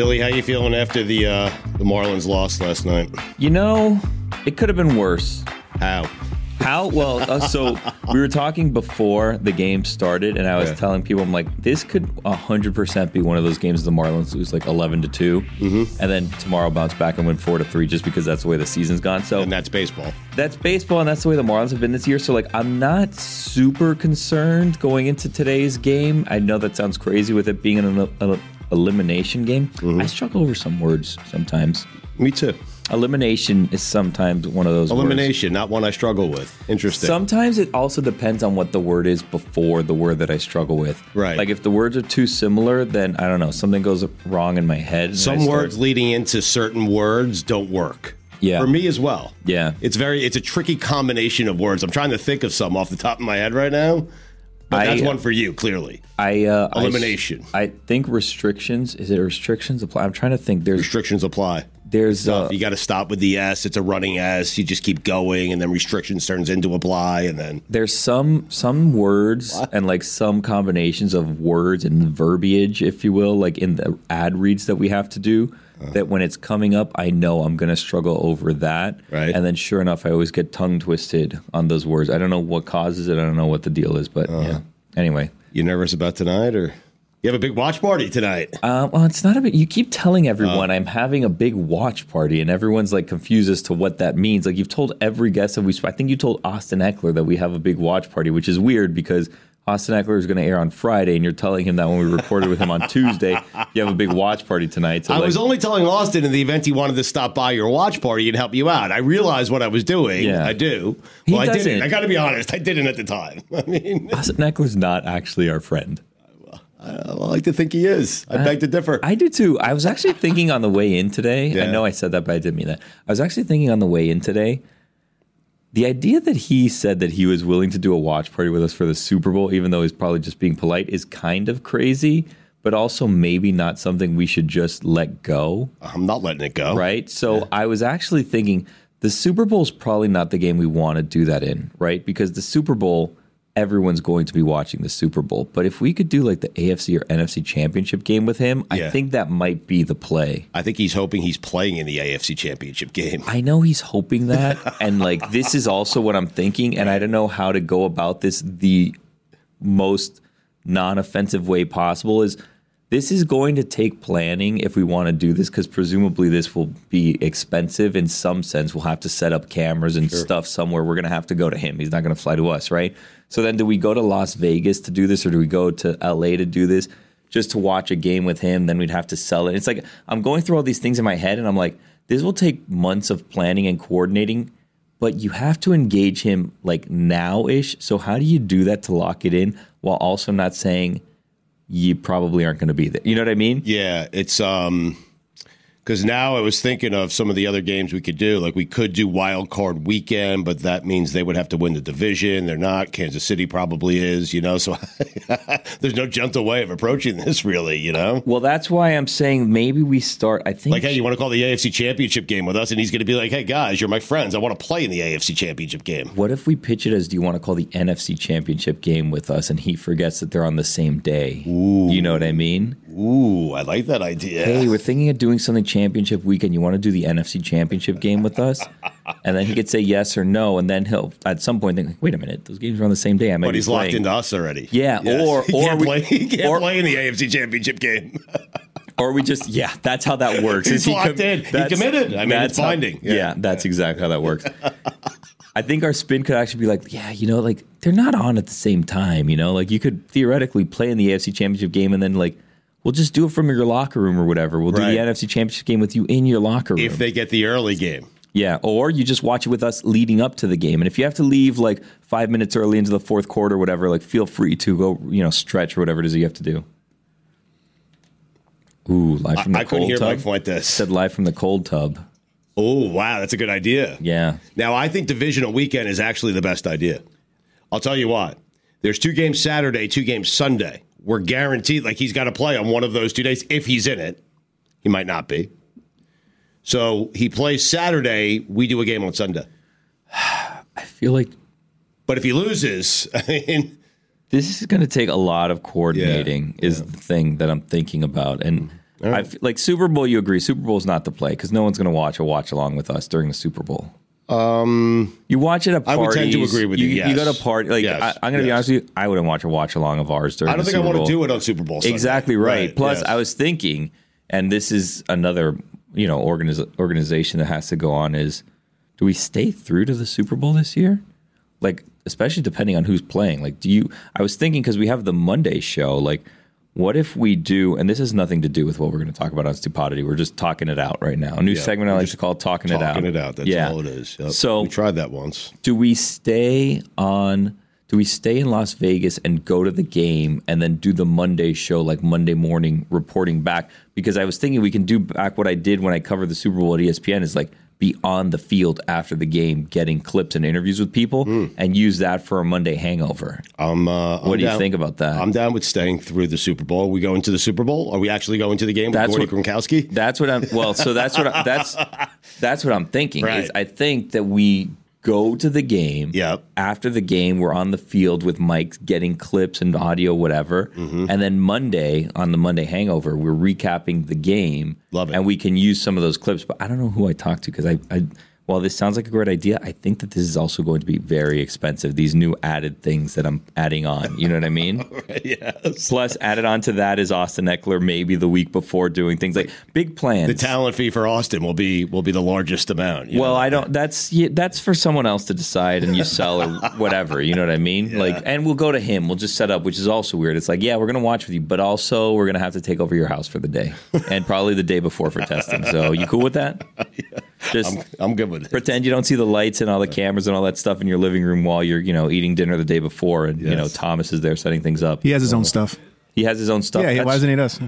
Billy, how you feeling after the uh, the Marlins lost last night? You know, it could have been worse. How? How? Well, uh, so we were talking before the game started, and I was Yeah. telling people, I'm like, this could 100% be one of those games the Marlins lose like 11 to 2, Mm-hmm. and then tomorrow bounce back and win 4 to 3 just because that's the way the season's gone. So And that's baseball. that's baseball, and that's the way the Marlins have been this year. So, like, I'm not super concerned going into today's game. I know that sounds crazy with it being an, el- elimination game. Mm-hmm. I struggle over some words sometimes. Me too. Elimination is sometimes one of those words. Elimination, not one I struggle with. Interesting. Sometimes it also depends on what the word is before the word that I struggle with. Right. Like if the words are too similar, then I don't know, something goes wrong in my head. Some start- words leading into certain words don't work. Yeah. For me as well. Yeah. It's very it's a tricky combination of words. I'm trying to think of some off the top of my head right now. But I- that's one for you, clearly. I uh, Elimination. I, think restrictions. Is it restrictions apply? I'm trying to think. There's Restrictions apply. there's uh, you got to stop with the S. It's a running S. You just keep going, and then restrictions turns into apply, and then there's some some words and like some combinations of words and verbiage, if you will, like in the ad reads that we have to do. Uh. That when it's coming up, I know I'm going to struggle over that. Right. And then, sure enough, I always get tongue twisted on those words. I don't know what causes it. I don't know what the deal is, but Uh-huh. yeah. Anyway, you nervous about tonight, or you have a big watch party tonight? uh, well, it's not a bit. You keep telling Uh. everyone I'm having a big watch party, and everyone's like confused as to what that means. Like you've told every guest that we. I think you told Austin Ekeler that we have a big watch party, which is weird because Austin Ekeler is going to air on Friday, and you're telling him that when we recorded with him on Tuesday, you have a big watch party tonight. So I like, was only telling Austin in the event he wanted to stop by your watch party and help you out. I realized what I was doing. Yeah. I do. He well, I doesn't. didn't. I got to be honest. I didn't at the time. I mean, Austin Ekeler's not actually our friend. I like to think he is. I uh, beg to differ. I do too. I was actually thinking on the way in today. Yeah. I know I said that, but I didn't mean that. I was actually thinking on the way in today. The idea that he said that he was willing to do a watch party with us for the Super Bowl, even though he's probably just being polite, is kind of crazy, but also maybe not something we should just let go. I'm not letting it go. Right. So I was actually thinking the Super Bowl is probably not the game we want to do that in, right? Because the Super Bowl, everyone's going to be watching the Super Bowl. But if we could do like the AFC or NFC championship game with him, Yeah. I think that might be the play. I think he's hoping he's playing in the AFC Championship game. I know he's hoping that. and like, this is also what I'm thinking. And I don't know how to go about this the most non offensive way possible is this is going to take planning if we want to do this because presumably this will be expensive in some sense. We'll have to set up cameras and stuff somewhere. We're going to have to go to him. He's not going to fly to us, right? So then do we go to Las Vegas to do this or do we go to LA to do this just to watch a game with him? Then we'd have to sell it. It's like I'm going through all these things in my head and I'm like, this will take months of planning and coordinating but you have to engage him like now ish. So how do you do that to lock it in while also not saying you probably aren't going to be there? You know what I mean? Yeah, it's um because now I was thinking of some of the other games we could do. Like we could do wild card weekend, but that means they would have to win the division. They're not. Kansas City probably is, you know. So there's no gentle way of approaching this, really, you know. Well, that's why I'm saying maybe we start. I think Like, hey, you want to call the AFC Championship game with us? And he's going to be like, hey, guys, you're my friends. I want to play in the AFC Championship game. What if we pitch it as do you want to call the NFC championship game with us and he forgets that they're on the same day? You know what I mean? Ooh, I like that idea. Hey, we're thinking of doing something championship weekend. You want to do the NFC championship game with us? And then he could say yes or no, and then he'll at some point think, like, wait a minute, those games are on the same day. I but he's locked into us already. Yeah, or- he or can't, we- play, he can't or- play in the AFC Championship game. Or we just yeah, that's how that works. He's he locked in. He committed. I mean, that's it's how- binding. Yeah. Yeah. that's exactly how that works. I think our spin could actually be like, yeah, you know, like they're not on at the same time. You know, like you could theoretically play in the AFC Championship game and then like we'll just do it from your locker room or whatever. We'll Right. do the NFC Championship game with you in your locker room. if they get the early game. Yeah, or you just watch it with us leading up to the game. And if you have to leave like five minutes early into the fourth quarter, or whatever, like feel free to go, you know, stretch or whatever it is you have to do. Ooh, live from the cold tub. I couldn't hear tub. Mike Fuentes. Said live from the cold tub. Oh, wow. That's a good idea. Yeah. Now, I think divisional weekend is actually the best idea. I'll tell you what. There's two games Saturday, two games Sunday. We're guaranteed, like, he's got to play on one of those two days if he's in it. He might not be. So he plays Saturday, we do a game on Sunday. I feel like But if he loses, I mean, this is going to take a lot of coordinating. Is the thing that I'm thinking about, and I feel like Super Bowl. You agree? Super Bowl is not the play because no one's going to watch a watch along with us during the Super Bowl. Um, You watch it at party I would tend to agree with you, You go to party. Like Yes, I, I'm going to be honest with you. I wouldn't watch a watch along of ours during. I don't think I want to do it on Super Bowl Sunday. Exactly right. Plus, yes. I was thinking, and this is another you know organiz- organization that has to go on is, do we stay through to the Super Bowl this year? Like, especially depending on who's playing. Like, do you? I was thinking because we have the Monday show. Like, what if we do? And this has nothing to do with what we're going to talk about on Stupidity. We're just talking it out right now. A new Yeah, segment I like to call "Talking, It Out." talking it out. That's yeah. all it is. Yep. So we tried that once. do we stay on do we stay in Las Vegas and go to the game and then do the Monday show like Monday morning reporting back because I was thinking we can do back what I did when I covered the Super Bowl at ESPN is like be on the field after the game getting clips and interviews with people and use that for a Monday hangover. Um, uh, What I'm do you think about that? I'm down with staying through the Super Bowl. Are we going to the Super Bowl? Are we actually going to the game with That's Gordie Gronkowski? That's what I'm. Well, so that's what I, that's that's what I'm thinking. Right. Is I think that we go to the game. Yep. After the game, we're on the field with Mike getting clips and audio, whatever. Mm-hmm. And then Monday on the Monday Hangover, we're recapping the game. Love it. And we can use some of those clips. But I don't know who I talked to because I. I while this sounds like a great idea, I think that this is also going to be very expensive. These new added things that I'm adding on. You know what I mean? yes. Plus, added on to that is Austin Ekeler maybe the week before doing things like big plans. The talent fee for Austin will be will be the largest amount. you Well, know? I don't. That's yeah, that's for someone else to decide, and you sell or whatever. You know what I mean? Like, and we'll go to him. We'll just set up, which is also weird. It's like, yeah, we're gonna watch with you, but also we're gonna have to take over your house for the day, and probably the day before for testing. So, you cool with that? Just I'm, I'm good with it. pretend you don't see the lights and all the cameras and all that stuff in your living room while you're, you know, eating dinner the day before, and you know Thomas is there setting things up. He has his own stuff. He has his own stuff. yeah, he, why That's- doesn't he us?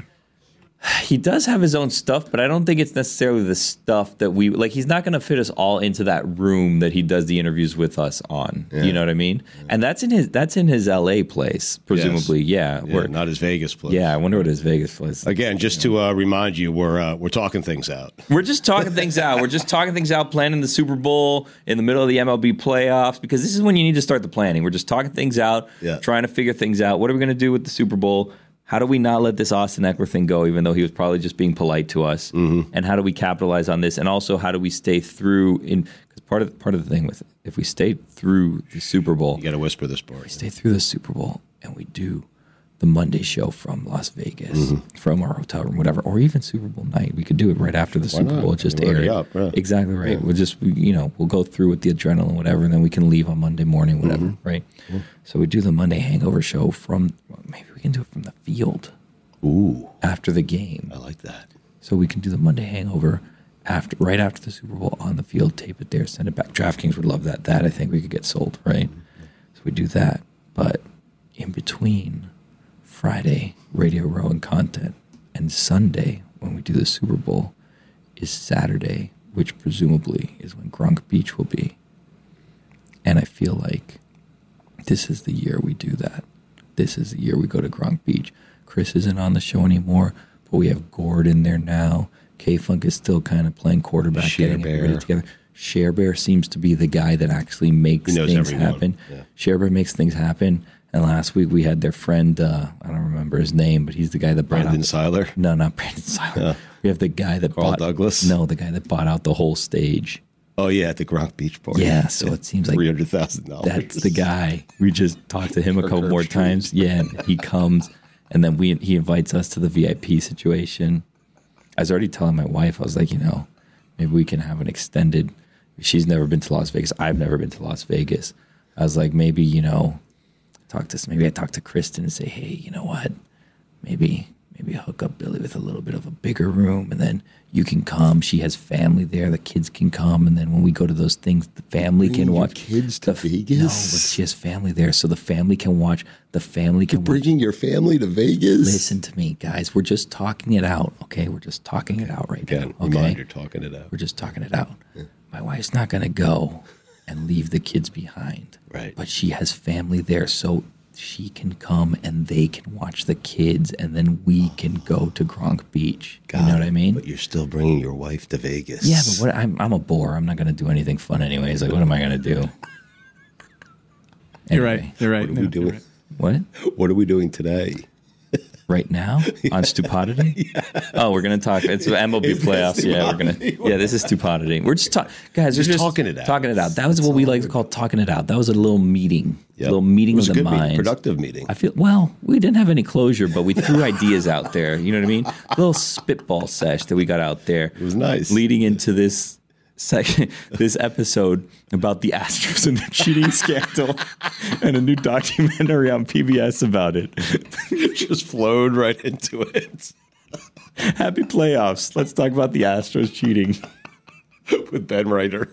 He does have his own stuff, but I don't think it's necessarily the stuff that we like. He's not going to fit us all into that room that he does the interviews with us on. You know what I mean? And that's in his that's in his L.A. place, presumably. Yeah, Yeah, where- not his Vegas place. yeah. I wonder what his Vegas place. Again, just to uh, remind you, we're uh, we're talking things out. We're just talking things out. We're just talking things out, planning the Super Bowl in the middle of the MLB playoffs because this is when you need to start the planning. We're just talking things out, Yeah. trying to figure things out. What are we going to do with the Super Bowl? How do we not let this Austin Ekeler thing go, even though he was probably just being polite to us? Mm-hmm. And how do we capitalize on this? And also, how do we stay through? In because part of part of the thing with if we stay through the Super Bowl, You got to whisper this part. stay through the Super Bowl and we do the Monday show from Las Vegas, from our hotel room, whatever, or even Super Bowl night. We could do it right after the Super not? Bowl, just air it. up, yeah. Exactly right. We'll just you know we'll go through with the adrenaline, whatever, and then we can leave on Monday morning, whatever, Mm-hmm. right? So we do the Monday Hangover show from maybe we can do it from the field Ooh, after the game. I like that. So we can do the Monday hangover after right after the Super Bowl on the field, tape it there, send it back. DraftKings would love that. That I think we could get sold, right? So we do that. But in between Friday, Radio Row and content, and Sunday, when we do the Super Bowl, is Saturday, which presumably is when Gronk Beach will be. And I feel like this is the year we do that. This is the year we go to Gronk Beach. Chris isn't on the show anymore, but we have Gord in there now. K Funk is still kind of playing quarterback, Share getting everybody Bear. together. Share Bear seems to be the guy that actually makes things everyone. happen. Yeah. Share Bear makes things happen. And last week we had their friend, uh, I don't remember his name, but he's the guy that brought Brandon out Seiler. no, not Brandon Silent. We have the guy that Carl bought Douglas? No, the guy that bought out the whole stage. Oh yeah, at the Gronk Beach party. Yeah, so it seems like three hundred thousand dollars. that's the guy. We just talked to him a couple more times. Yeah, and he comes, and then we he invites us to the VIP situation. I was already telling my wife, I was like, you know, maybe we can have an extended. She's never been to Las Vegas. I've never been to Las Vegas. I was like, maybe you know, talk to maybe I talk to Kristen and say, hey, you know what? Maybe maybe hook up Billy with a little bit of a bigger room, and then you can come. She has family there. The kids can come, and then when we go to those things, the family can your watch. kids to the f- Vegas? No, but she has family there, so the family can watch. The family can watch. Bringing your family to Vegas. Listen to me, guys. We're just talking it out, okay? We're just talking it out right Again, now. Okay, reminder, talking it out. we're just talking it out. My wife's not going to go and leave the kids behind. Right. But she has family there, so she can come and they can watch the kids, and then we oh. can go to Gronk Beach. you know what I mean? But you're still bringing your wife to Vegas. yeah, but what, I'm, I'm a bore. I'm not going to do anything fun anyways. Like, what am I going to do? You're right. You're right. What are we doing? right. What? What are we doing today? Right now on stupidity? Oh, we're gonna talk. It's the MLB playoffs. Yeah, we're gonna. Yeah, this is stupidity. We're just talking, guys. We're Just talking it out. Talking it out. That was what we like to call talking it out. That was a little meeting. Yep. A little meeting It was of a the good meeting, productive meeting. I feel well. We didn't have any closure, but we threw ideas out there. You know what I mean? A little spitball sesh that we got out there. It was nice. Leading into this section, this episode about the Astros and the cheating scandal, and a new documentary on PBS about it. Just flowed right into it Happy playoffs. Let's talk about the Astros cheating. with Ben Reiter.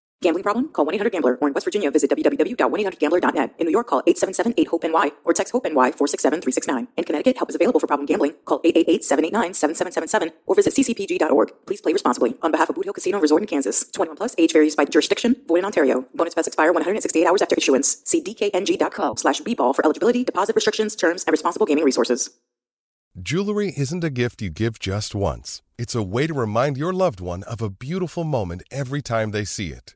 Gambling problem? Call 1-800-GAMBLER or in West Virginia visit www.1800gambler.net. In New York, call 877-8-HOPE-NY or text HOPE-NY 467-369. In Connecticut, help is available for problem gambling. Call 888-789-7777 or visit ccpg.org. Please play responsibly. On behalf of Boot Hill Casino Resort in Kansas. 21 plus. Age varies by jurisdiction. Void in Ontario. Bonus bets expire 168 hours after issuance. See dkng.co slash bball for eligibility, deposit restrictions, terms, and responsible gaming resources. Jewelry isn't a gift you give just once. It's a way to remind your loved one of a beautiful moment every time they see it.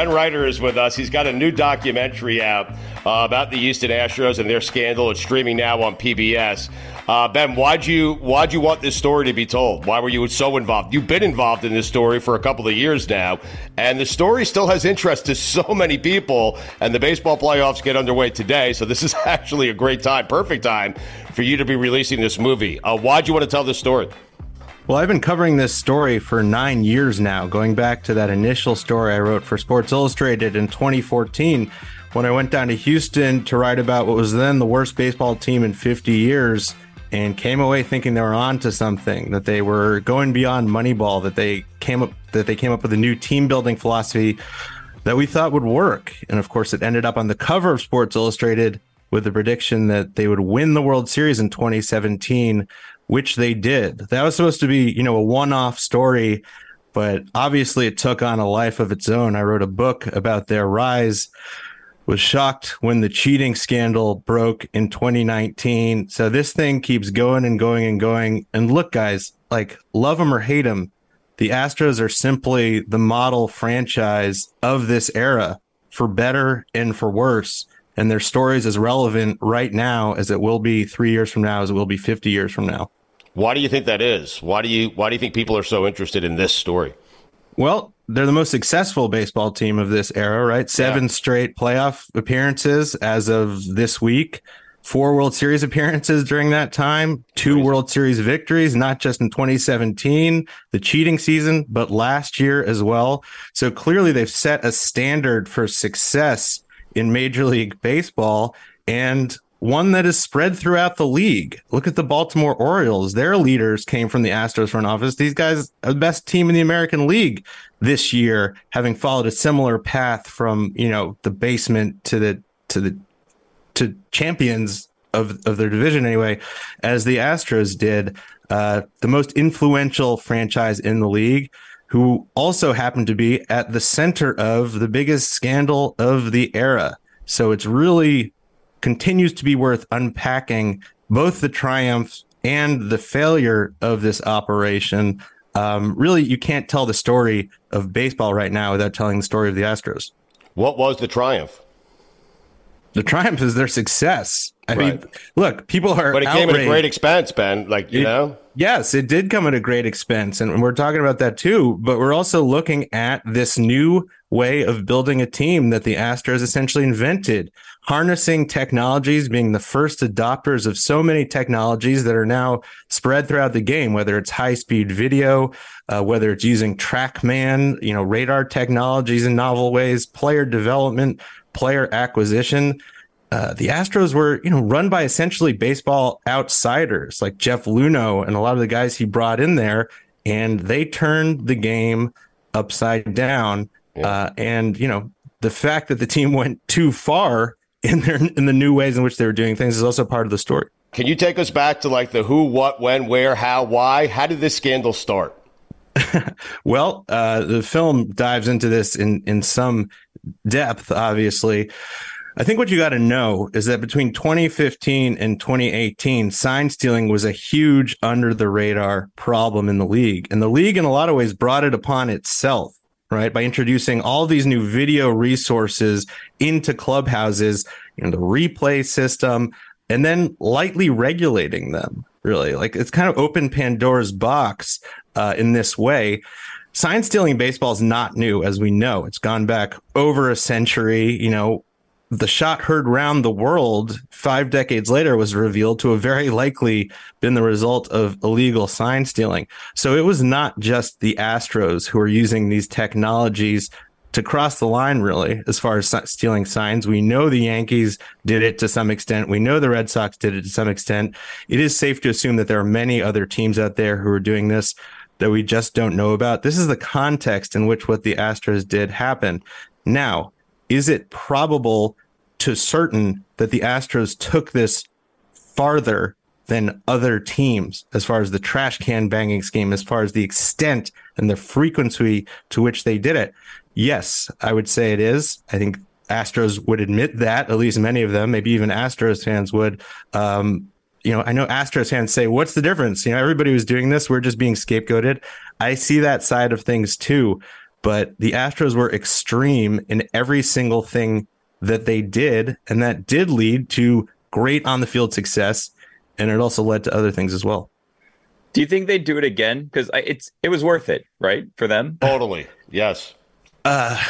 Ben Reiter is with us. He's got a new documentary out uh, about the Houston Astros and their scandal. It's streaming now on PBS. Uh, ben, why'd you why'd you want this story to be told? Why were you so involved? You've been involved in this story for a couple of years now, and the story still has interest to so many people. And the baseball playoffs get underway today, so this is actually a great time, perfect time for you to be releasing this movie. Uh, why'd you want to tell this story? Well, I've been covering this story for nine years now, going back to that initial story I wrote for Sports Illustrated in 2014 when I went down to Houston to write about what was then the worst baseball team in 50 years and came away thinking they were on to something, that they were going beyond Moneyball, that they came up that they came up with a new team building philosophy that we thought would work. And of course it ended up on the cover of Sports Illustrated with the prediction that they would win the World Series in 2017 which they did. That was supposed to be, you know, a one off story, but obviously it took on a life of its own. I wrote a book about their rise. Was shocked when the cheating scandal broke in 2019. So this thing keeps going and going and going. And look, guys, like love them or hate them, the Astros are simply the model franchise of this era for better and for worse. And their story is as relevant right now as it will be three years from now, as it will be 50 years from now. Why do you think that is? Why do you why do you think people are so interested in this story? Well, they're the most successful baseball team of this era, right? Seven yeah. straight playoff appearances as of this week. Four World Series appearances during that time, two Crazy. World Series victories, not just in 2017, the cheating season, but last year as well. So clearly they've set a standard for success in Major League Baseball. And one that is spread throughout the league. Look at the Baltimore Orioles. Their leaders came from the Astros front office. These guys are the best team in the American League this year, having followed a similar path from, you know, the basement to the to the to champions of of their division anyway, as the Astros did. Uh, the most influential franchise in the league, who also happened to be at the center of the biggest scandal of the era. So it's really continues to be worth unpacking both the triumphs and the failure of this operation. Um, really, you can't tell the story of baseball right now without telling the story of the Astros. What was the triumph? The triumph is their success. I right. mean, look, people are. But it outraged. came at a great expense, Ben. Like you it, know. Yes, it did come at a great expense, and we're talking about that too. But we're also looking at this new way of building a team that the Astros essentially invented harnessing technologies, being the first adopters of so many technologies that are now spread throughout the game, whether it's high speed video, uh, whether it's using TrackMan, you know, radar technologies in novel ways, player development, player acquisition. Uh, the Astros were, you know, run by essentially baseball outsiders like Jeff Luhnow and a lot of the guys he brought in there, and they turned the game upside down. Yeah. Uh, and you know, the fact that the team went too far in their in the new ways in which they were doing things is also part of the story. Can you take us back to like the who, what, when, where, how, why? How did this scandal start? well, uh, the film dives into this in in some depth. Obviously, I think what you got to know is that between 2015 and 2018, sign stealing was a huge under the radar problem in the league, and the league, in a lot of ways, brought it upon itself. Right by introducing all these new video resources into clubhouses, you know, the replay system, and then lightly regulating them really. Like it's kind of open Pandora's box uh, in this way. Sign stealing baseball is not new, as we know. It's gone back over a century. You know, the shot heard round the world five decades later was revealed to have very likely been the result of illegal sign stealing. So it was not just the Astros who were using these technologies to cross the line, really, as far as stealing signs. We know the Yankees did it to some extent. We know the Red Sox did it to some extent. It is safe to assume that there are many other teams out there who are doing this that we just don't know about. This is the context in which what the Astros did happened. Now, is it probable to certain that the Astros took this farther than other teams as far as the trash can banging scheme, as far as the extent and the frequency to which they did it? Yes, I would say it is. I think Astros would admit that, at least many of them, maybe even Astros fans would. Um, you know, I know Astros fans say, what's the difference? You know, everybody was doing this. We're just being scapegoated. I see that side of things too. But the Astros were extreme in every single thing that they did. And that did lead to great on the field success. And it also led to other things as well. Do you think they'd do it again? Because it's it was worth it, right, for them? Totally. Yes. Uh,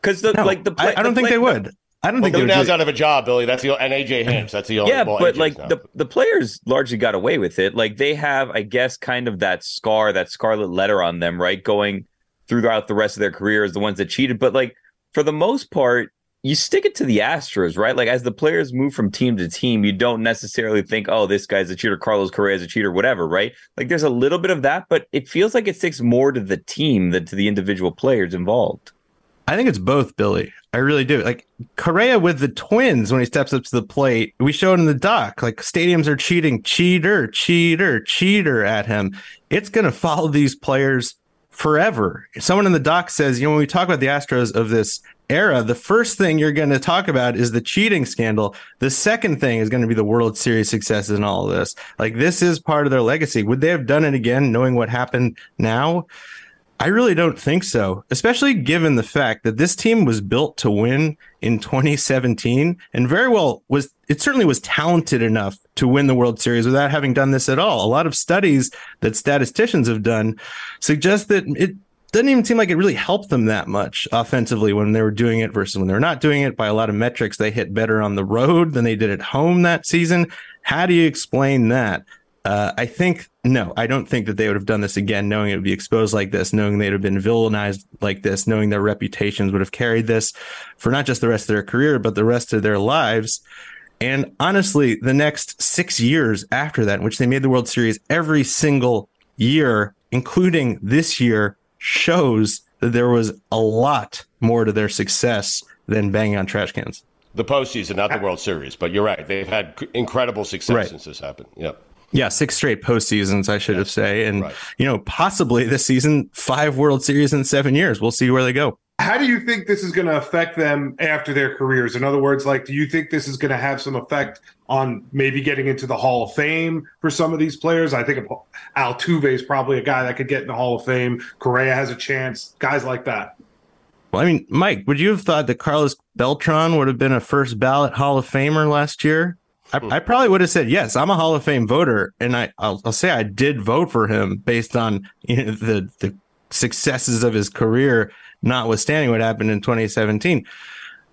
because the no, like the play, I, I, don't the think play, they would. I don't well, think New's out of a job, Billy. That's the and AJ Hinch. That's the only. Yeah, well, but AJ's like not. the the players largely got away with it. Like they have, I guess, kind of that scar, that scarlet letter on them, right? Going throughout the rest of their career as the ones that cheated. But like for the most part, you stick it to the Astros, right? Like as the players move from team to team, you don't necessarily think, oh, this guy's a cheater, Carlos Correa is a cheater, whatever, right? Like there's a little bit of that, but it feels like it sticks more to the team than to the individual players involved. I think it's both, Billy. I really do. Like Correa with the Twins when he steps up to the plate, we showed in the doc. Like stadiums are cheating, cheater, cheater, cheater at him. It's to follow these players forever. Someone in the doc says, you know, when we talk about the Astros of this era, the first thing you're going to talk about is the cheating scandal. The second thing is going to be the World Series successes and all of this. Like this is part of their legacy. Would they have done it again knowing what happened now? I really don't think so, especially given the fact that this team was built to win in 2017 and very well was it certainly was talented enough to win the World Series without having done this at all. A lot of studies that statisticians have done suggest that it doesn't even seem like it really helped them that much offensively when they were doing it versus when they were not doing it. By a lot of metrics, they hit better on the road than they did at home that season. How do you explain that? Uh, I think no, I don't think that they would have done this again, knowing it would be exposed like this, knowing they'd have been villainized like this, knowing their reputations would have carried this for not just the rest of their career, but the rest of their lives. And honestly, the next six years after that, in which they made the World Series every single year, including this year, shows that there was a lot more to their success than banging on trash cans. The postseason, not the World Series, but you're right. They've had incredible success right. since this happened. Yep. Yeah, six straight postseasons, I should yes. have say, and right. you know, possibly this season, five World Series in seven years. We'll see where they go. How do you think this is going to affect them after their careers? In other words, like, do you think this is going to have some effect on maybe getting into the Hall of Fame for some of these players? I think Altuve is probably a guy that could get in the Hall of Fame. Correa has a chance. Guys like that. Well, I mean, Mike, would you have thought that Carlos Beltran would have been a first ballot Hall of Famer last year? I, I, probably would have said yes. I'm a Hall of Fame voter, and I I'll, I'll say I did vote for him based on you know, the the successes of his career, notwithstanding what happened in 2017.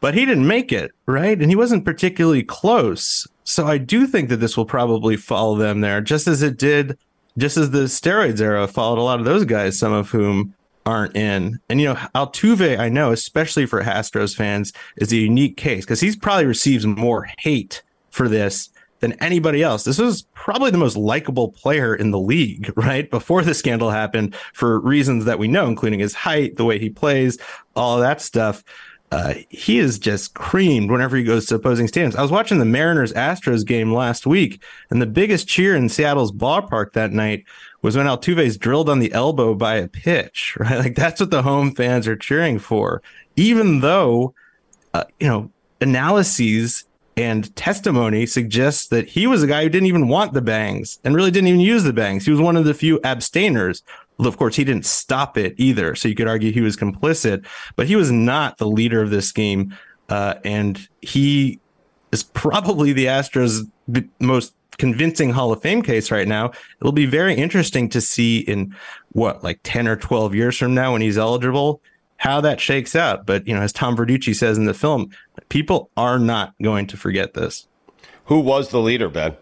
But he didn't make it, right? And he wasn't particularly close. So I do think that this will probably follow them there, just as it did, just as the steroids era followed a lot of those guys, some of whom aren't in. And you know, Altuve, I know, especially for Astros fans, is a unique case because he's probably receives more hate for this than anybody else. This was probably the most likable player in the league, right? Before the scandal happened for reasons that we know, including his height, the way he plays, all of that stuff. Uh, he is just creamed whenever he goes to opposing stadiums. I was watching the Mariners Astros game last week, and the biggest cheer in Seattle's ballpark that night was when Altuve's drilled on the elbow by a pitch, right? Like that's what the home fans are cheering for, even though, uh, you know, analyses and testimony suggests that he was a guy who didn't even want the bangs and really didn't even use the bangs. He was one of the few abstainers. Of course, he didn't stop it either. So you could argue he was complicit, but he was not the leader of this scheme. Uh, and he is probably the Astros' most convincing Hall of Fame case right now. It'll be very interesting to see in what, like 10 or 12 years from now when he's eligible, how that shakes out. But, you know, as Tom Verducci says in the film, people are not going to forget this. Who was the leader, Ben?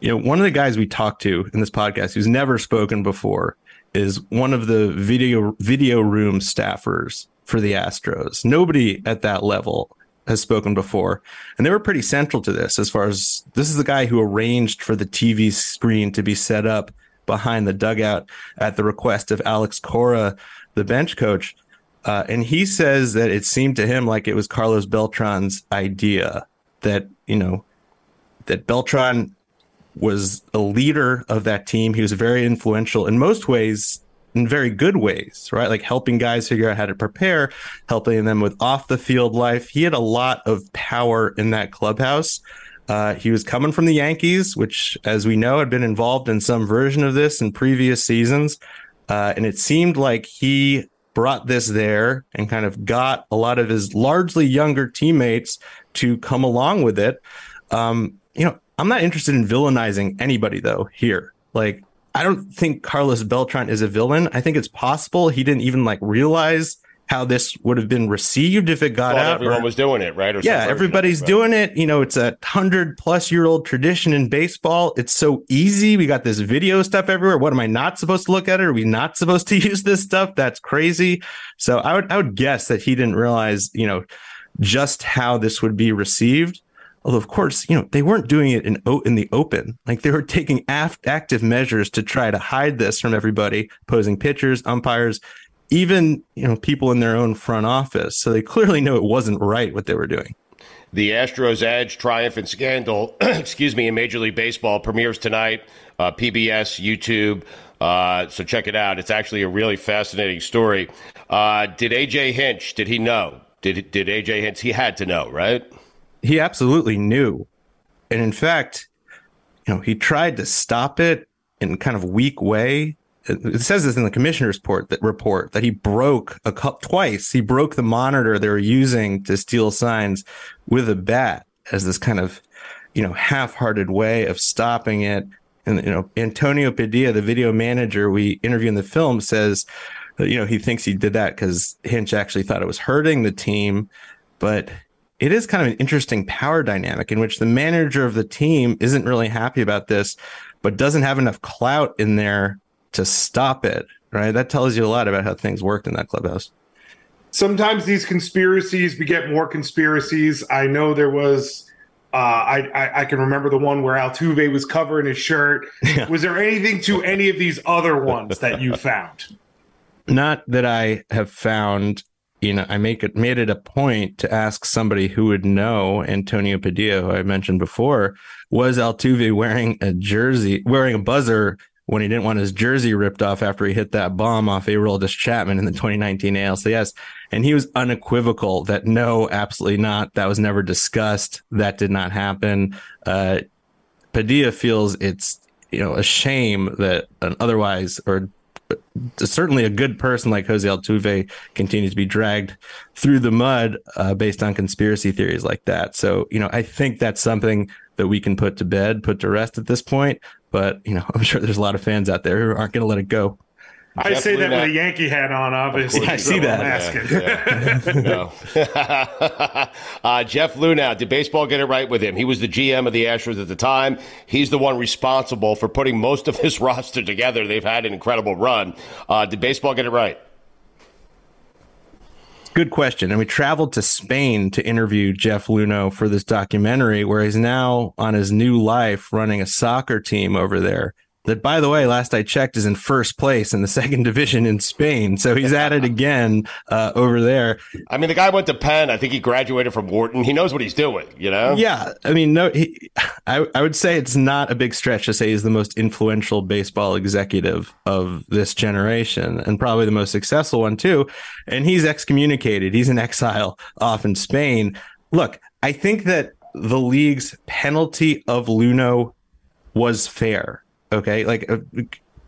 You know, one of the guys we talked to in this podcast who's never spoken before is one of the video video room staffers for the Astros. Nobody at that level has spoken before. And they were pretty central to this as far as this is the guy who arranged for the TV screen to be set up behind the dugout at the request of Alex Cora, the bench coach. Uh, and he says that it seemed to him like it was Carlos Beltran's idea that, you know, that Beltran was a leader of that team. He was very influential in most ways in very good ways, right? Like helping guys figure out how to prepare, helping them with off the field life. He had a lot of power in that clubhouse. Uh, he was coming from the Yankees, which, as we know, had been involved in some version of this in previous seasons. Uh, and it seemed like he brought this there and kind of got a lot of his largely younger teammates to come along with it. Um, you know, I'm not interested in villainizing anybody, though, here. Like, I don't think Carlos Beltran is a villain. I think it's possible he didn't even like realize how this would have been received if it got out. everyone or- was doing it, right? Or yeah, everybody's it, right? doing it. You know, it's a hundred plus year old tradition in baseball. It's so easy. We got this video stuff everywhere. What am I not supposed to look at? it? Are we not supposed to use this stuff? That's crazy. So I would I would guess that he didn't realize, you know, just how this would be received. Although, of course, you know they weren't doing it in in the open. Like they were taking af- active measures to try to hide this from everybody, posing pitchers, umpires, even you know people in their own front office. So they clearly know it wasn't right what they were doing. The Astros Edge Triumph and Scandal, excuse me, in Major League Baseball premieres tonight. Uh, PBS, YouTube. Uh, so check it out. It's actually a really fascinating story. Uh, did AJ Hinch? Did he know? Did did AJ Hinch? He had to know, right? he absolutely knew. And in fact, you know, he tried to stop it in kind of weak way. It says this in the commissioner's report that report that he broke a cup twice. He broke the monitor they were using to steal signs with a bat as this kind of, you know, half-hearted way of stopping it. And you know, Antonio Padilla, the video manager we interview in the film, says that you know he thinks he did that because Hinch actually thought it was hurting the team, but it is kind of an interesting power dynamic in which the manager of the team isn't really happy about this, but doesn't have enough clout in there to stop it. Right. That tells you a lot about how things worked in that clubhouse. sometimes these conspiracies we get more conspiracies i know there was uh, I, I I can remember the one where Altuve was covering his shirt. Was there anything to any of these other ones that you found? Not that I have found, you know, I make it made it a point to ask somebody who would know Antonio Padilla, who I mentioned before, was Altuve wearing a jersey, wearing a buzzer when he didn't want his jersey ripped off after he hit that bomb off Aroldis Chapman in the 2019 ALCS. And he was unequivocal that no, absolutely not. That was never discussed. That did not happen. Uh, Padilla feels it's, you know, a shame that an otherwise or certainly a good person like Jose Altuve continues to be dragged through the mud uh, based on conspiracy theories like that. So, you know, I think that's something that we can put to bed, put to rest at this point. But, you know, I'm sure there's a lot of fans out there who aren't going to let it go. I say that with a Yankee hat on, obviously. I see so that. I'm asking. uh, Jeff Luhnow, did baseball get it right with him? He was the GM of the Astros at the time. He's the one responsible for putting most of this roster together. They've had an incredible run. Uh, did baseball get it right? Good question. And we traveled to Spain to interview Jeff Luhnow for this documentary, where he's now on his new life running a soccer team over there. That, by the way, last I checked, is in first place in the second division in Spain. So he's at it again uh, over there. I mean, the guy went to Penn. I think he graduated from Wharton. He knows what he's doing, you know? Yeah. I mean, no, he, I, I would say it's not a big stretch to say he's the most influential baseball executive of this generation and probably the most successful one, too. And he's excommunicated, he's in exile off in Spain. Look, I think that the league's penalty of Luhnow was fair. Okay, like uh,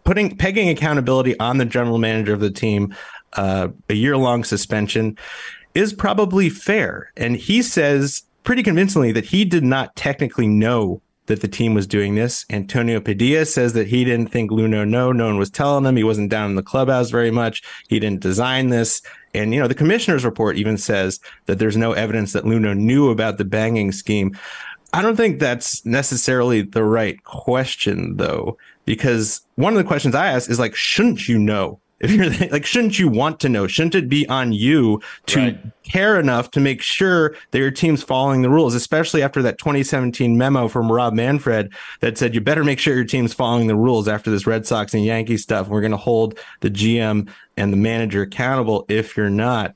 putting pegging accountability on the general manager of the team, uh, a year long suspension is probably fair. And he says pretty convincingly that he did not technically know that the team was doing this. Antonio Padilla says that he didn't think Luhnow no, no one was telling him. He wasn't down in the clubhouse very much. He didn't design this. And, you know, the commissioner's report even says that there's no evidence that Luhnow knew about the banging scheme. I don't think that's necessarily the right question, though, because one of the questions I ask is like, shouldn't you know? If you're like, shouldn't you want to know? Shouldn't it be on you to right. care enough to make sure that your team's following the rules, especially after that 2017 memo from Rob Manfred that said you better make sure your team's following the rules after this Red Sox and Yankee stuff. We're going to hold the GM and the manager accountable if you're not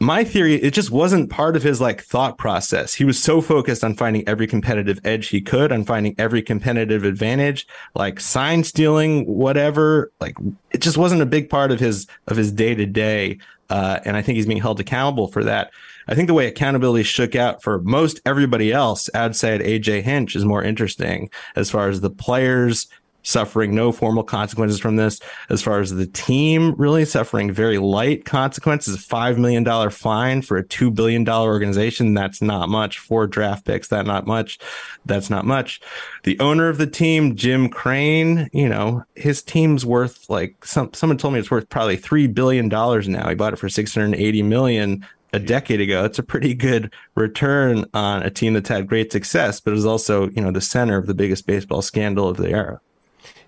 my theory it just wasn't part of his like thought process. He was so focused on finding every competitive edge he could on finding every competitive advantage like sign stealing whatever like it just wasn't a big part of his of his day to day Uh, and i think he's being held accountable for that. I think the way accountability shook out for most everybody else outside aj hinch is more interesting as far as the players suffering no formal consequences from this. As far as the team, really suffering very light consequences. $5 million fine for a $2 billion organization. That's not much. Four draft picks. That not much. That's not much. The owner of the team, Jim Crane, you know, his team's worth like some, someone told me it's worth probably $3 billion now. He bought it for 680 million a decade ago. It's a pretty good return on a team that's had great success, but is also, you know, the center of the biggest baseball scandal of the era.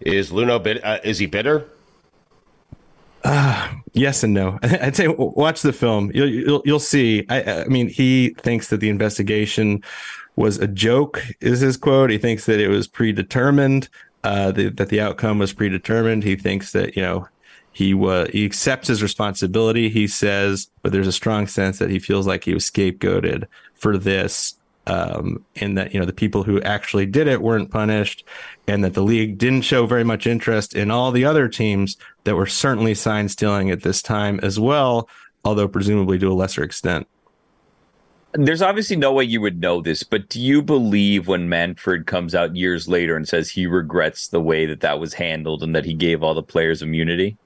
Is Luhnow bit? Uh, is he bitter? Uh, yes and no. I'd say watch the film. You'll you'll, you'll see. I, I mean, he thinks that the investigation was a joke. Is his quote? He thinks that it was predetermined. Uh, the, that the outcome was predetermined. He thinks that you know he was he accepts his responsibility. He says, but there's a strong sense that he feels like he was scapegoated for this um, and that you know the people who actually did it weren't punished, and that the league didn't show very much interest in all the other teams that were certainly sign stealing at this time as well, although presumably to a lesser extent. There's obviously no way you would know this, but do you believe when Manfred comes out years later and says he regrets the way that that was handled and that he gave all the players immunity?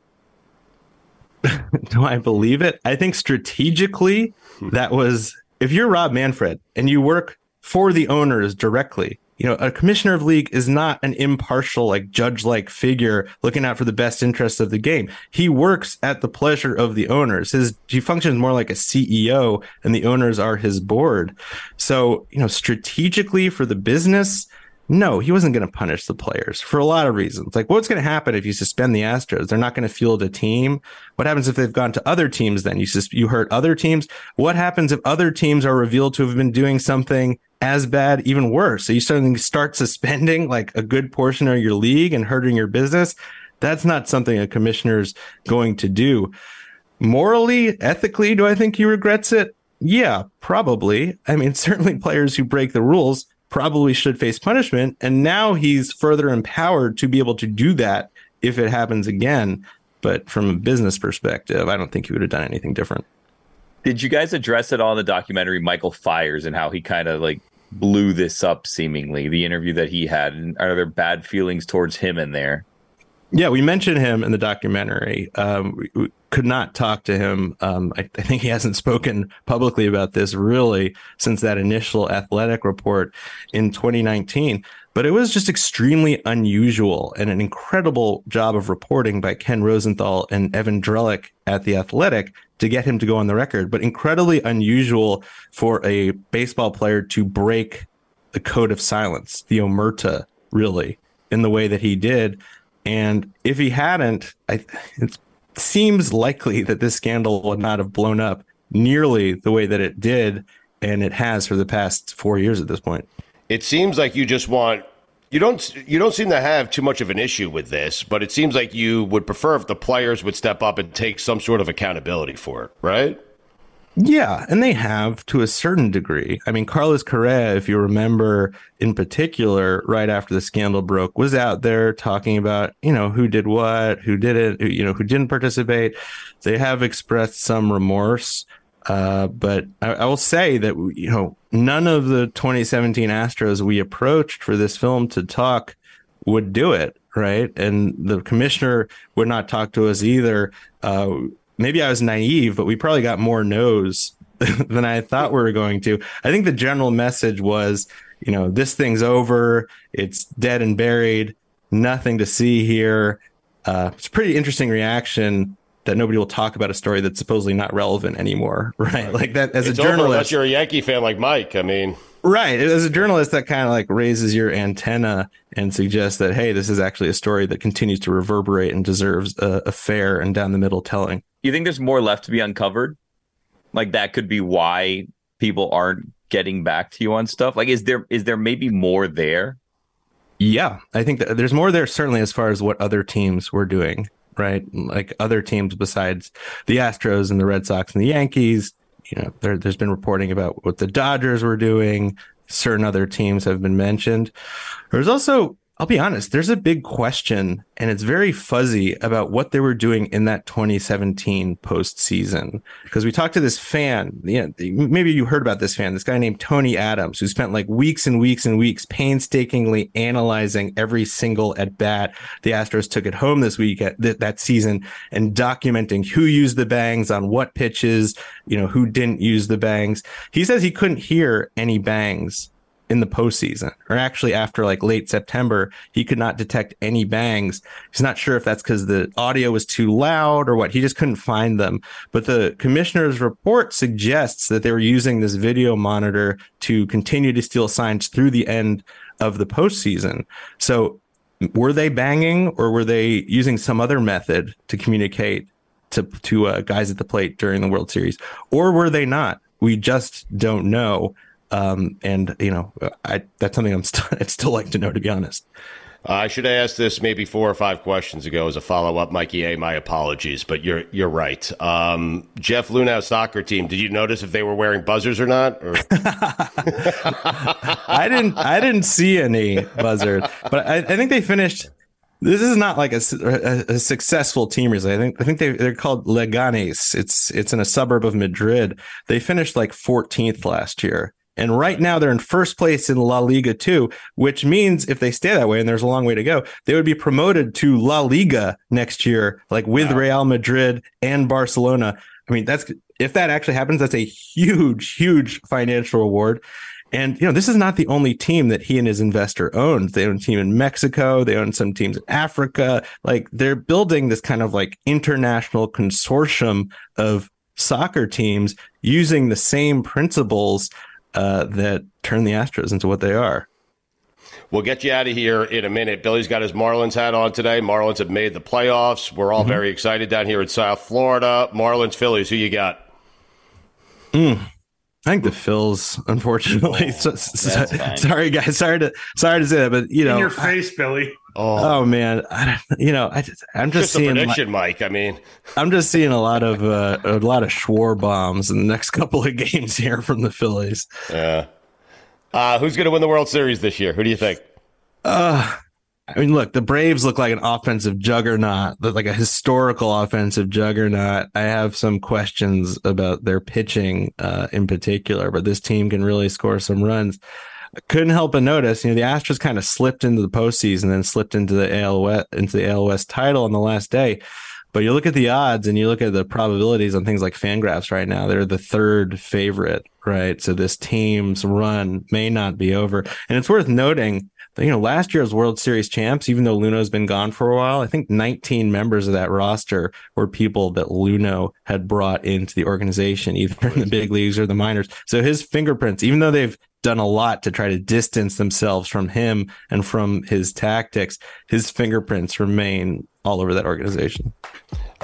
do I believe it? I think strategically that was if you're Rob Manfred and you work for the owners directly, you know, a commissioner of league is not an impartial, like judge like figure looking out for the best interests of the game. He works at the pleasure of the owners. His he functions more like a CEO and the owners are his board. So, you know, strategically for the business, no, he wasn't going to punish the players for a lot of reasons. Like, what's going to happen if you suspend the Astros? They're not going to field a team. What happens if they've gone to other teams? Then you sus- you hurt other teams. What happens if other teams are revealed to have been doing something as bad, even worse? So you suddenly start suspending like a good portion of your league and hurting your business. That's not something a commissioner's going to do. Morally, ethically, do I think he regrets it? Yeah, probably. I mean, certainly players who break the rules probably should face punishment. And now he's further empowered to be able to do that if it happens again. But from a business perspective, I don't think he would have done anything different. Did you guys address it all in the documentary Michael Fiers and how he kind of like blew this up seemingly, the interview that he had? And are there bad feelings towards him in there? Yeah, we mentioned him in the documentary. Um, we, we, could not talk to him. Um, I, I, think he hasn't spoken publicly about this really since that initial athletic report in 2019. But it was just extremely unusual and an incredible job of reporting by Ken Rosenthal and Evan Drellich at the Athletic to get him to go on the record. But incredibly unusual for a baseball player to break the code of silence, the omerta, really, in the way that he did. And if he hadn't, I, it seems likely that this scandal would not have blown up nearly the way that it did, and it has for the past four years at this point. It seems like you just want You don't you don't seem to have too much of an issue with this, but it seems like you would prefer if the players would step up and take some sort of accountability for it, right? Yeah, and they have to a certain degree. I mean, Carlos Correa, if you remember in particular, right after the scandal broke, was out there talking about, you know, who did what, who didn't, who, you know, who didn't participate. They have expressed some remorse. Uh, but I, I will say that, you know, none of the 2017 Astros we approached for this film to talk would do it. Right. And the commissioner would not talk to us either. Uh, maybe I was naive, but we probably got more no's than I thought we were going to. I think the general message was, you know, this thing's over. It's dead and buried. Nothing to see here. Uh, it's a pretty interesting reaction that nobody will talk about a story that's supposedly not relevant anymore, right? Like that as it's a journalist. unless you're a Yankee fan like Mike. I mean, right? As a journalist, that kind of like raises your antenna and suggests that hey, this is actually a story that continues to reverberate and deserves a, a fair and down the middle telling. You think there's more left to be uncovered? Like that could be why people aren't getting back to you on stuff. Like, is there is there maybe more there? Yeah, I think that there's more there certainly as far as what other teams were doing right? Like other teams besides the Astros and the Red Sox and the Yankees. You know, there, there's been reporting about what the Dodgers were doing. Certain other teams have been mentioned. There's also I'll be honest, there's a big question and it's very fuzzy about what they were doing in that 2017 postseason. Because we talked to this fan, you know, maybe you heard about this fan, this guy named Tony Adams, who spent like weeks and weeks and weeks painstakingly analyzing every single at bat. The Astros took it home this week at th- that season and documenting who used the bangs on what pitches, you know, who didn't use the bangs. He says he couldn't hear any bangs in the postseason, or actually after like late September, he could not detect any bangs. He's not sure if that's because the audio was too loud or what. He just couldn't find them. But the commissioner's report suggests that they were using this video monitor to continue to steal signs through the end of the postseason. So were they banging or were they using some other method to communicate to to uh, guys at the plate during the World Series, or were they not? We just don't know. Um, and you know, I, that's something I'm still I'd still like to know, to be honest. I should have asked this maybe four or five questions ago as a follow up, Mikey A. My apologies, but you're you're right. Um, Jeff Luhnow's soccer team. Did you notice if they were wearing buzzers or not? Or? I didn't. I didn't see any buzzers, but I, I think they finished. This is not like a, a, a, successful team result. I think I think they they're called Leganes. It's it's in a suburb of Madrid. They finished like 14th last year. And right now they're in first place in La Liga too, which means if they stay that way, and there's a long way to go, they would be promoted to La Liga next year, like with wow. Real Madrid and Barcelona. I mean, that's if that actually happens, that's a huge, huge financial reward. And you know, this is not the only team that he and his investor owns. They own a team in Mexico. They own some teams in Africa. Like they're building this kind of like international consortium of soccer teams using the same principles uh, that turn the Astros into what they are. We'll get you out of here in a minute. Billy's got his Marlins hat on today. Marlins have made the playoffs. We're all mm-hmm. very excited down here in South Florida. Marlins, Phillies, who you got? Mm. I think the Phils, unfortunately. So, so, sorry, guys. Sorry to sorry to say that, but you know, in your face, I, Billy. Oh, oh man, I, you know, I just, I'm just, just seeing prediction, Mike. I mean, I'm just seeing a lot of uh, a lot of Schwarbombs in the next couple of games here from the Phillies. Yeah. Uh, who's going to win the World Series this year? Who do you think? Uh, I mean, look, the Braves look like an offensive juggernaut, like a historical offensive juggernaut. I have some questions about their pitching uh, in particular, but this team can really score some runs couldn't help but notice, you know, the Astros kind of slipped into the postseason, then slipped into the AL West, into the AL West title on the last day. But you look at the odds and you look at the probabilities on things like Fangraphs right now. They're the third favorite, right? So this team's run may not be over. And it's worth noting you know, last year's World Series champs, even though Luhnow's been gone for a while, I think 19 members of that roster were people that Luno had brought into the organization, either in the big leagues or the minors. So his fingerprints, even though they've done a lot to try to distance themselves from him and from his tactics, his fingerprints remain all over that organization.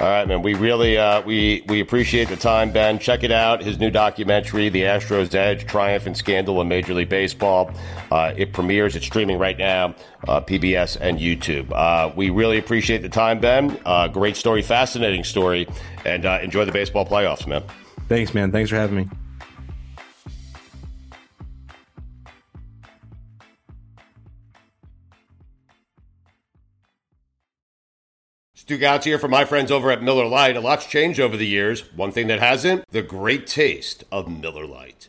All right, man. We really uh, we we appreciate the time, Ben. Check it out. His new documentary, "The Astros Edge: Triumph and Scandal in Major League Baseball." Uh, it premieres. It's streaming right now, uh, PBS and YouTube. Uh, we really appreciate the time, Ben. Uh, great story, fascinating story, and uh, enjoy the baseball playoffs, man. Thanks, man. Thanks for having me. Stugotz here from my friends over at Miller Lite. A lot's changed over the years. One thing that hasn't, the great taste of Miller Lite.